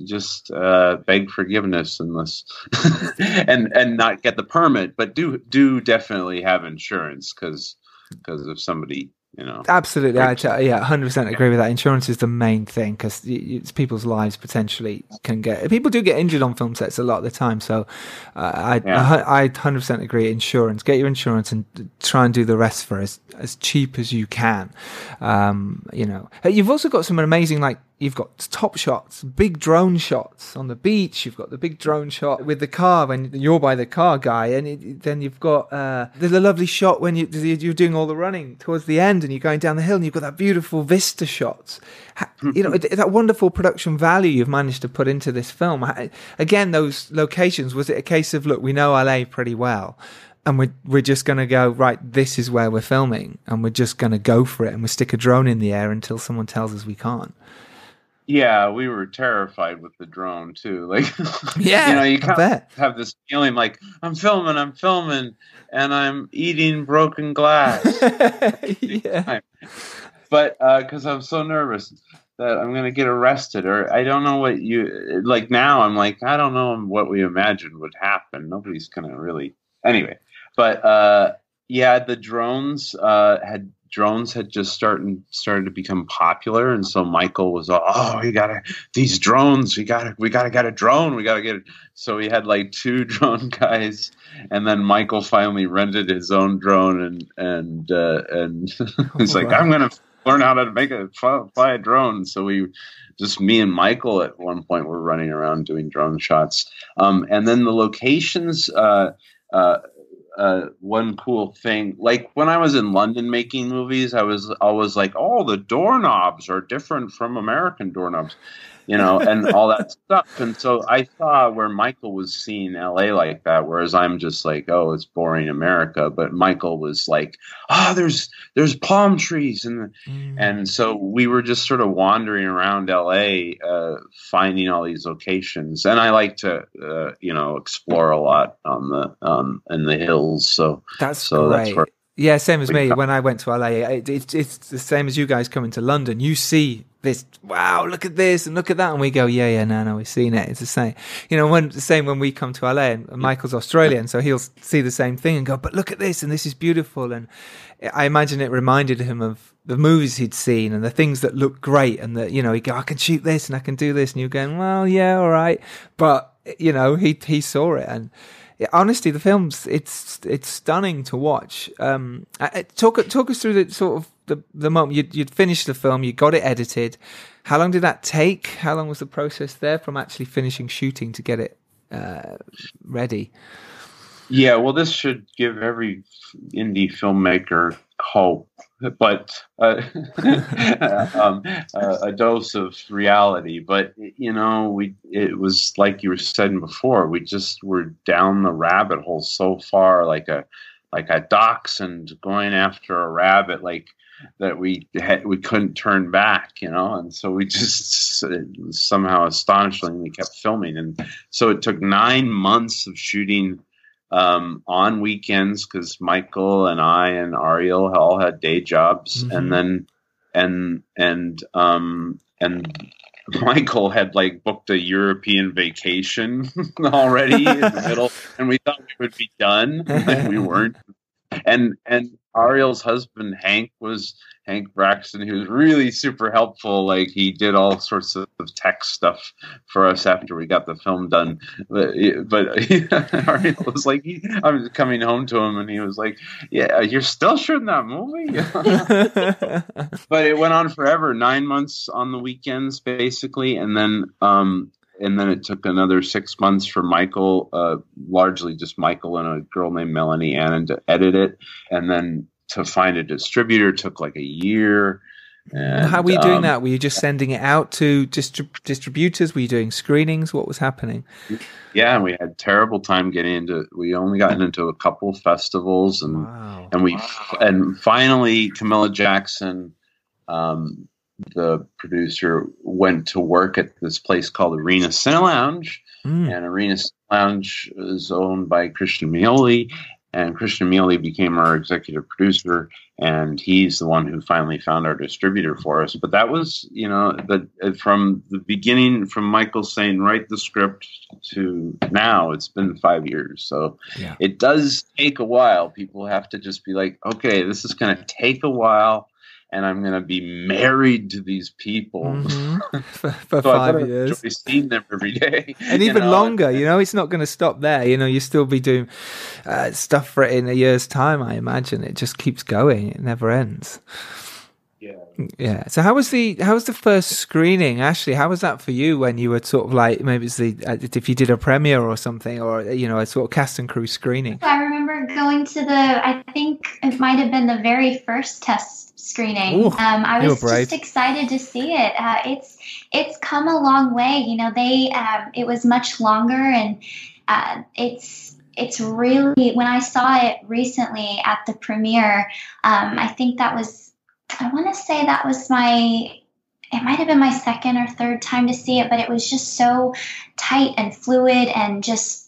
just uh, beg forgiveness unless and and not get the permit but do do definitely have insurance because because if somebody you know. Absolutely I, yeah 100% agree with that. Insurance is the main thing because it's people's lives potentially can get people do get injured on film sets a lot of the time so uh, I, I 100% agree insurance get your insurance and try and do the rest for as as cheap as you can. Um, you know you've also got some amazing like you've got top shots, big drone shots on the beach. You've got the big drone shot with the car when you're by the car guy, and it, then you've got uh, the, the lovely shot when you, you're doing all the running towards the end, and you're going down the hill, and you've got that beautiful vista shots. You know that wonderful production value you've managed to put into this film. Again, those locations. Was it a case of look, we know LA pretty well and we're we're just going to go right. This is where we're filming, and we're just going to go for it, and we stick a drone in the air until someone tells us we can't. Yeah, we were terrified with the drone too. Like, Yeah, you know, you kind of have this feeling like I'm filming, I'm filming, and I'm eating broken glass. yeah. but because I'm so nervous that I'm gonna get arrested, or I don't know what you like. Now I'm like, I don't know what we imagined would happen. Nobody's gonna really anyway. But uh, yeah, the drones uh, had drones had just started started to become popular, and so Michael was all, oh, we gotta these drones, we gotta we gotta get a drone, we gotta get it. So we had like two drone guys, and then Michael finally rented his own drone, and and uh, and he's like. I'm gonna learn how to make a fly, fly a drone. So we just me and Michael at one point were running around doing drone shots, um, and then the locations. Uh, uh, uh, one cool thing. Like when I was in London making movies, I was always like, "Oh, the doorknobs are different from American doorknobs," you know, and all that stuff. And so I saw where Michael was seeing LA like that, whereas I'm just like, "Oh, it's boring America." But Michael was like, "Ah, there's there's palm trees," and and so we were just sort of wandering around LA, uh, finding all these locations. And I like to, uh, you know, explore a lot on the um, in the hills. So That's so great. that's where yeah, same as me. When I went to LA, it, it, it's the same as you guys coming to London. You see this, wow, look at this and look at that, and we go, yeah, yeah, no, no, we've seen it. It's the same. You know, when the same when we come to LA, and Michael's Australian, so he'll see the same thing and go, but look at this, and this is beautiful. And I imagine it reminded him of the movies he'd seen and the things that looked great, and that you know, he go, I can shoot this and I can do this, and you're going, well, yeah, all right, but you know, he he saw it and yeah, honestly, the film's it's it's stunning to watch. Um, uh, uh, talk talk us through the sort of the the moment you'd, you'd finished the film, you got it edited. How long did that take? How long was the process there from actually finishing shooting to get it uh, ready? Yeah, well, this should give every indie filmmaker hope, but uh, um, uh, a dose of reality. But you know, we it was like you were saying before. We just were down the rabbit hole so far, like a like a dachshund going after a rabbit, like that we had, we couldn't turn back, you know, and so we just somehow astonishingly kept filming, and so it took nine months of shooting um, on weekends because Michael and I and Arielle all had day jobs, Mhm. and then and and um, and Michael had like booked a European vacation already in the middle, and we thought we would be done, and we weren't. And and Arielle's husband Hank was Hank Braxton. He was really super helpful. Like he did all sorts of tech stuff for us after we got the film done. But, but Arielle was like, he, I was coming home to him, and he was like, "Yeah, you're still shooting that movie." but it went on forever nine months on the weekends basically and then um and then it took another six months for michael uh largely just michael and a girl named melanie annan to edit it and then to find a distributor took like a year and, How were you doing um, that? Were you just sending it out to distrib- distributors? Were you doing screenings? What was happening? yeah and we had terrible time getting into we only gotten into a couple festivals and Wow. and we and finally Camilla Jackson, um, the producer, went to work at this place called Arena Cine Lounge, Mm. and Arena Cine Lounge is owned by Christian Meoli, and Christian Meoli became our executive producer, and he's the one who finally found our distributor for us. But that was, you know, the from the beginning, from Michael saying write the script to now, it's been five years. So Yeah. it does take a while. People have to just be like, okay, this is going to take a while, and I'm going to be married to these people. Mhm. for, for So five better years. enjoy seeing them every day, and even know? longer. You know, it's not going to stop there. You know, you still be doing uh, stuff for it in a year's time. I imagine it just keeps going. It never ends. Yeah. Yeah. So how was the how was the first screening? Ashley, how was that for you when you were sort of like maybe it's the uh, if you did a premiere or something or you know a sort of cast and crew screening? Remember going to the, I think it might have been the very first test screening. Ooh, um, I was just excited to see it. Uh, it's it's come a long way. You know, they um, it was much longer, and uh, it's it's really when I saw it recently at the premiere. Um, I think that was I want to say that was my it might have been my second or third time to see it, but it was just so tight and fluid and just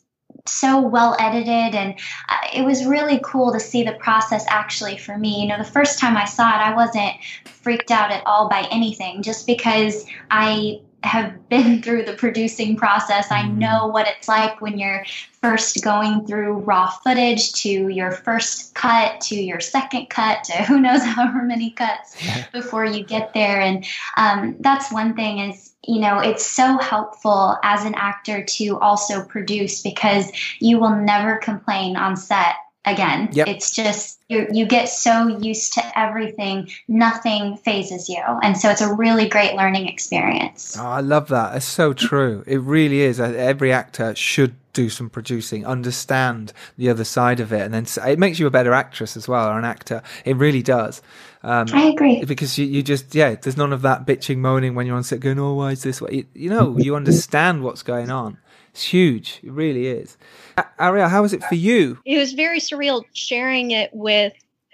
so well edited and uh, it was really cool to see the process actually for me you know the first time i saw it i wasn't freaked out at all by anything just because i have been through the producing process. I Mm-hmm. know what it's like when you're first going through raw footage to your first cut to your second cut to who knows however many cuts before you get there. And um, that's one thing is, you know, it's so helpful as an actor to also produce because you will never complain on set again. Yep. It's just you you get so used to everything, nothing fazes you, and so it's a really great learning experience. Oh, I love that. It's so true. It really is. Uh, Every actor should do some producing, understand the other side of it, and then it makes you a better actress as well, or an actor. It really does. Um, I agree. because you, you just yeah, there's none of that bitching, moaning when you're on set, going, "Oh, why is this?" Way? You, you know, you understand what's going on. It's huge. It really is. A- Arielle, how was it for you? it was very surreal sharing it with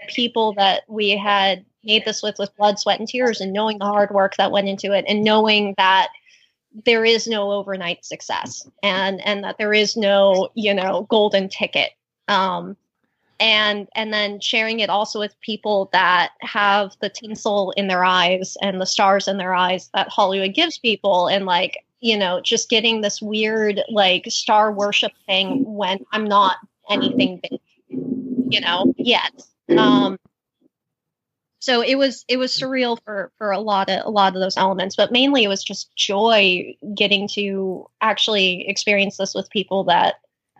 people that we had made this with with blood sweat and tears and knowing the hard work that went into it and knowing that there is no overnight success and and that there is no you know golden ticket um and and then sharing it also with people that have the tinsel in their eyes and the stars in their eyes that Hollywood gives people. And like you know just getting this weird like star worship thing when I'm not anything big you know yet. Um so it was it was surreal for for a lot of a lot of those elements but mainly it was just joy getting to actually experience this with people that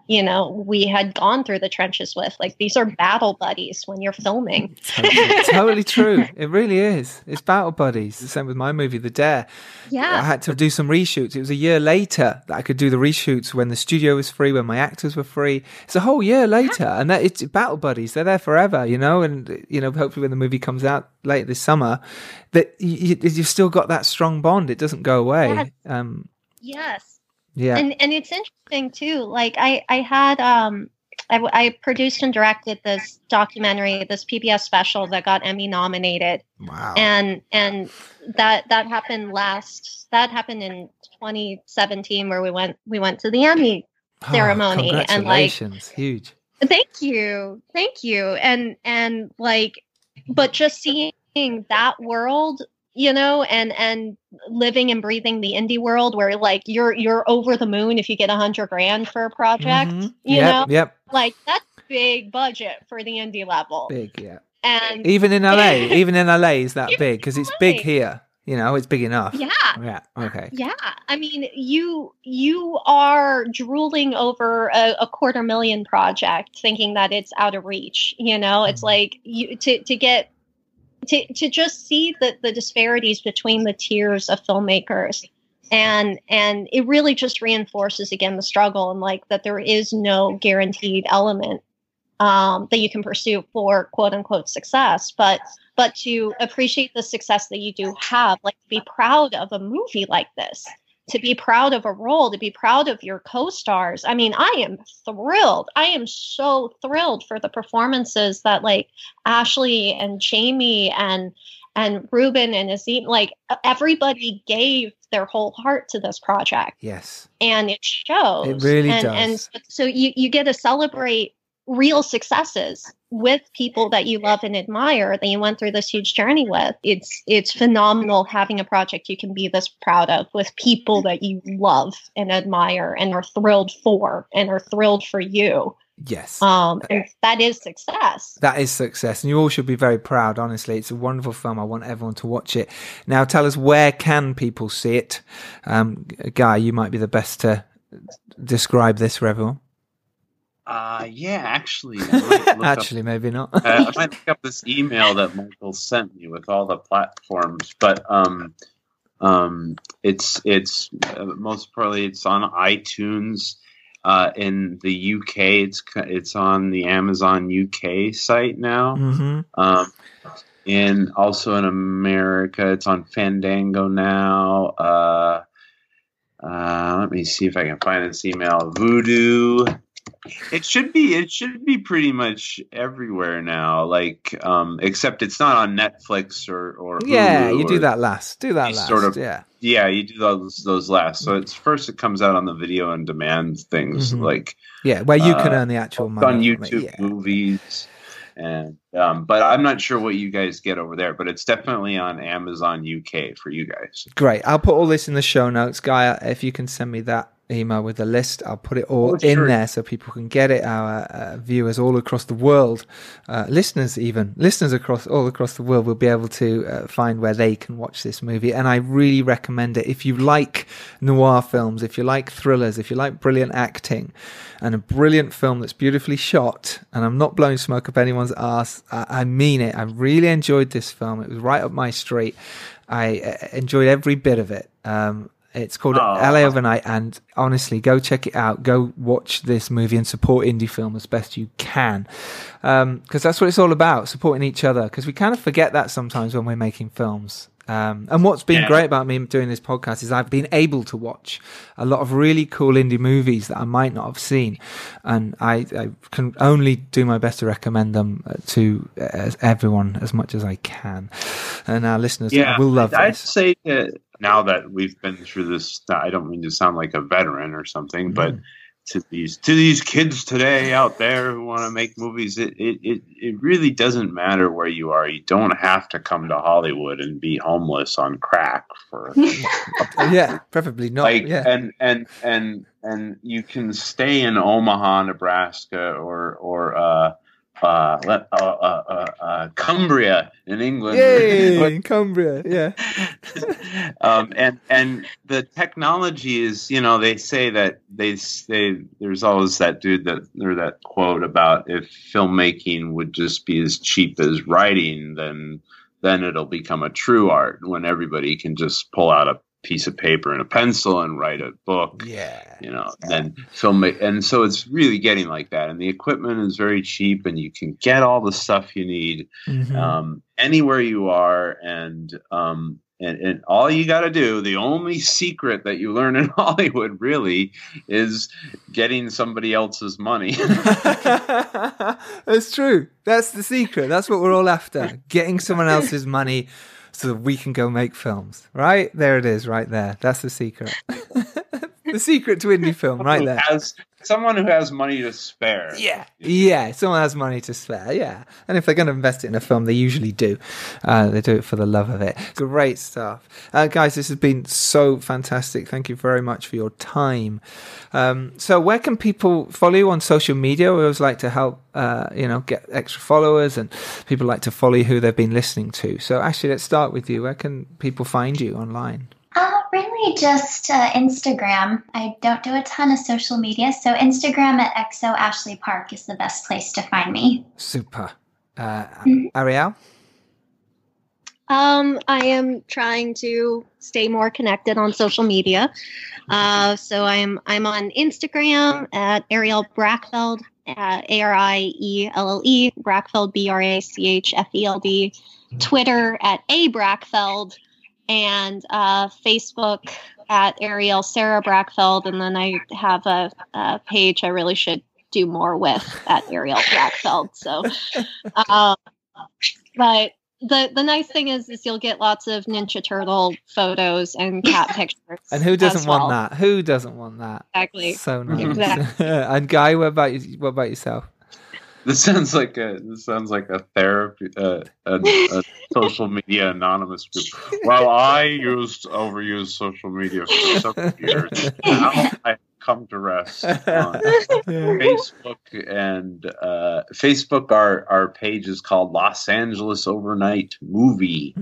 you know we had gone through the trenches with like these are battle buddies when you're filming Totally, totally true. It really is. It's battle buddies. The same with my movie, The Dare. Yeah. I had to do some reshoots. It was a year later that I could do the reshoots when the studio was free, when my actors were free. It's a whole year later, and that it's battle buddies. They're there forever, you know. And you know, hopefully, when the movie comes out late this summer, that you, you've still got that strong bond. It doesn't go away. Yes. Um, yes yeah, and and it's interesting too like i i had um I, I produced and directed this documentary this pbs special that got emmy nominated. Wow. and and that that happened last that happened in 2017 where we went we went to the emmy Oh, ceremony and, like- huge. thank you. Thank you. And and like but just seeing that world you know and and living and breathing the indie world where like you're you're over the moon if you get a hundred grand for a project Mhm. you yep, know yep, like that's big budget for the indie level big, yeah. and Even in LA, even in LA, is that big? Because it's big here. You know, it's big enough. yeah Yeah. Okay. Yeah, I mean, you you are drooling over a, a quarter million project, thinking that it's out of reach. You know, it's like you to to get to to just see the the disparities between the tiers of filmmakers, and and it really just reinforces again the struggle and like that there is no guaranteed element um, that you can pursue for quote unquote success, but but to appreciate the success that you do have, like to be proud of a movie like this, to be proud of a role, to be proud of your co-stars. I mean, I am thrilled. I am so thrilled for the performances that like Ashley and Jamie and and Ruben and Azim, like everybody gave their whole heart to this project Yes. and it shows. It really and, does. And so- so you you get to celebrate real successes with people that you love and admire that you went through this huge journey with. It's it's phenomenal having a project you can be this proud of with people that you love and admire and are thrilled for and are thrilled for you. Yes. Um, and that is success. That is success, and you all should be very proud. Honestly, it's a wonderful film. I want everyone to watch it. Now, tell us where can people see it? Um, Guy, you might be the best to describe this for everyone. Uh, yeah, actually, look up- Actually, maybe not. uh, I might look up this email that Michael sent me with all the platforms, but um, um, it's it's uh, most probably it's on iTunes. Uh, in the UK, it's it's on the Amazon UK site now. hmm Um, and also in America, it's on Fandango now. Uh, uh, let me see if I can find this email. Vudu It should be. It should be pretty much everywhere now. Like, um, except it's not on Netflix or or Hulu yeah, you do that last. Do that last. sort of- yeah. Yeah, you do those those last. So it's first it comes out on the video on demand things Mhm. like Yeah, where you can uh, earn the actual on money. it, YouTube yeah. movies. And um, but I'm not sure what you guys get over there, but it's definitely on Amazon UK for you guys. Great. I'll put all this in the show notes, Guy. If you can send me that email with the list, I'll put it all Oh, in sure. there so people can get it. Our uh, viewers all across the world, uh, listeners even, listeners across all across the world will be able to uh, find where they can watch this movie. And I really recommend it. If you like noir films, if you like thrillers, if you like brilliant acting, and a brilliant film that's beautifully shot, and I'm not blowing smoke up anyone's ass. I, I mean it. I really enjoyed this film. It was right up my street. I uh, enjoyed every bit of it. Um, it's called oh. Aw. LA Overnight, and honestly, go check it out. Go watch this movie and support indie film as best you can, um, because that's what it's all about: supporting each other. Because we kind of forget that sometimes when we're making films. Um, and what's been Yeah. great about me doing this podcast is I've been able to watch a lot of really cool indie movies that I might not have seen, and I, I can only do my best to recommend them uh, to uh, everyone as much as I can. And our listeners Yeah, will love that. I'd say that now that we've been through this, I don't mean to sound like a veteran or something, Mm. but to these to these kids today out there who want to make movies, it, it it it really doesn't matter where you are. You don't have to come to Hollywood and be homeless on crack for yeah, preferably not. like yeah. and and and and you can stay in Omaha, Nebraska, or or uh, uh, uh, uh, uh, uh, Cumbria in England. Yay, Cumbria. Yeah. um, and and the technology is, you know, they say that they say there's always that dude that or that quote about if filmmaking would just be as cheap as writing, then then it'll become a true art when everybody can just pull out a piece of paper and a pencil and write a book Yeah. you know then film it and so it's really getting like that and the equipment is very cheap and you can get all the stuff you need Mhm. um, anywhere you are and um, and, and all you got to do the only secret that you learn in hollywood really is getting somebody else's money That's true. That's the secret. That's what we're all after. Getting someone else's money so that we can go make films. Right? There it is, right there. That's the secret. The secret to indie film, right there. has someone who has money to spare Yeah. Yeah. Someone has money to spare. Yeah. And if they're going to invest it in a film, they usually do. Uh, they do it for the love of it. Great stuff. Uh, guys, this has been so fantastic. Thank you very much for your time. Um, so, where can people follow you on social media? We always like to help, uh, you know, get extra followers and people like to follow who they've been listening to. So, actually, let's start with you. Where can people find you online? Uh, really, just uh, Instagram. I don't do a ton of social media, so Instagram at exo Ashley Park is the best place to find me. Super. Uh, Mhm. Arielle? Um, I am trying to stay more connected on social media. Uh, so I'm I'm on Instagram at Arielle Brachfeld, uh, A R I E L L E Brachfeld B R A C H F E L D. Twitter at A Brachfeld, and uh, Facebook at Arielle Sarah Brachfeld, and then I have a, a page I really should do more with at Arielle Brachfeld. So, um, but the the nice thing is, is you'll get lots of Ninja Turtle photos and cat pictures. And who doesn't want that? Who doesn't want that? Exactly. So nice. Exactly. and Guy, what about you? What about yourself? This sounds like a this sounds like a therapy uh, a, a social media anonymous group. Well, I used overused social media for several years. Now I come to rest on Facebook and uh, Facebook. Our our page is called Los Angeles Overnight Movie,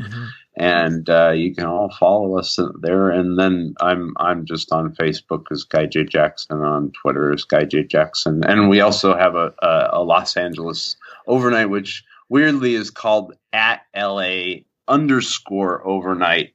and uh, you can all follow us there. And then I'm I'm just on Facebook as Guy J Jackson, on Twitter as Guy J Jackson, and we also have a, a, a Los Angeles overnight, which weirdly is called at LA underscore overnight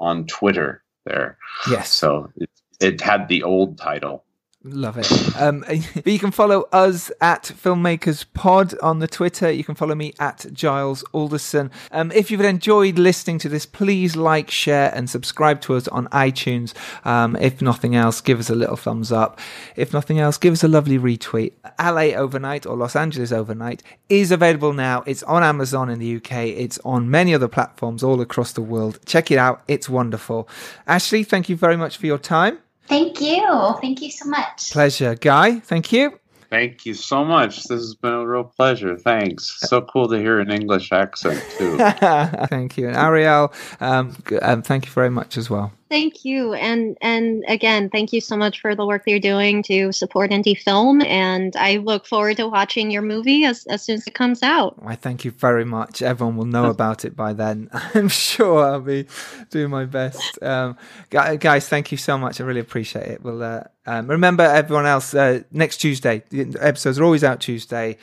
on Twitter. There, Yes. so it, it had the old title. Love it. Um, but you can follow us at Filmmakers Pod on the Twitter. You can follow me at Giles Alderson. Um, if you've enjoyed listening to this, please like, share, and subscribe to us on iTunes. Um, if nothing else, give us a little thumbs up. If nothing else, give us a lovely retweet. LA Overnight or Los Angeles Overnight is available now. It's on Amazon in the UK. It's on many other platforms all across the world. Check it out. It's wonderful. Ashley, thank you very much for your time. Thank you. Thank you so much. Pleasure. Guy, thank you. Thank you so much. This has been a real pleasure. Thanks. So cool to hear an English accent too. thank you, and Arielle. Um, um, thank you very much as well. Thank you, and and again, thank you so much for the work that you're doing to support indie film. And I look forward to watching your movie as as soon as it comes out. I thank you very much. Everyone will know about it by then. I'm sure I'll be doing my best. Um, guys, thank you so much. I really appreciate it. We'll uh, um, remember everyone else. Uh, next Tuesday, the episodes are always out Tuesday.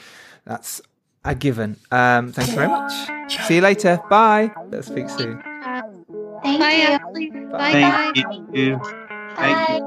That's a given. Um, thank you very much. See you later. Bye. Let's speak soon. Thank Bye, you. Ashley. Bye. Thank Bye. you. Thank you. Bye.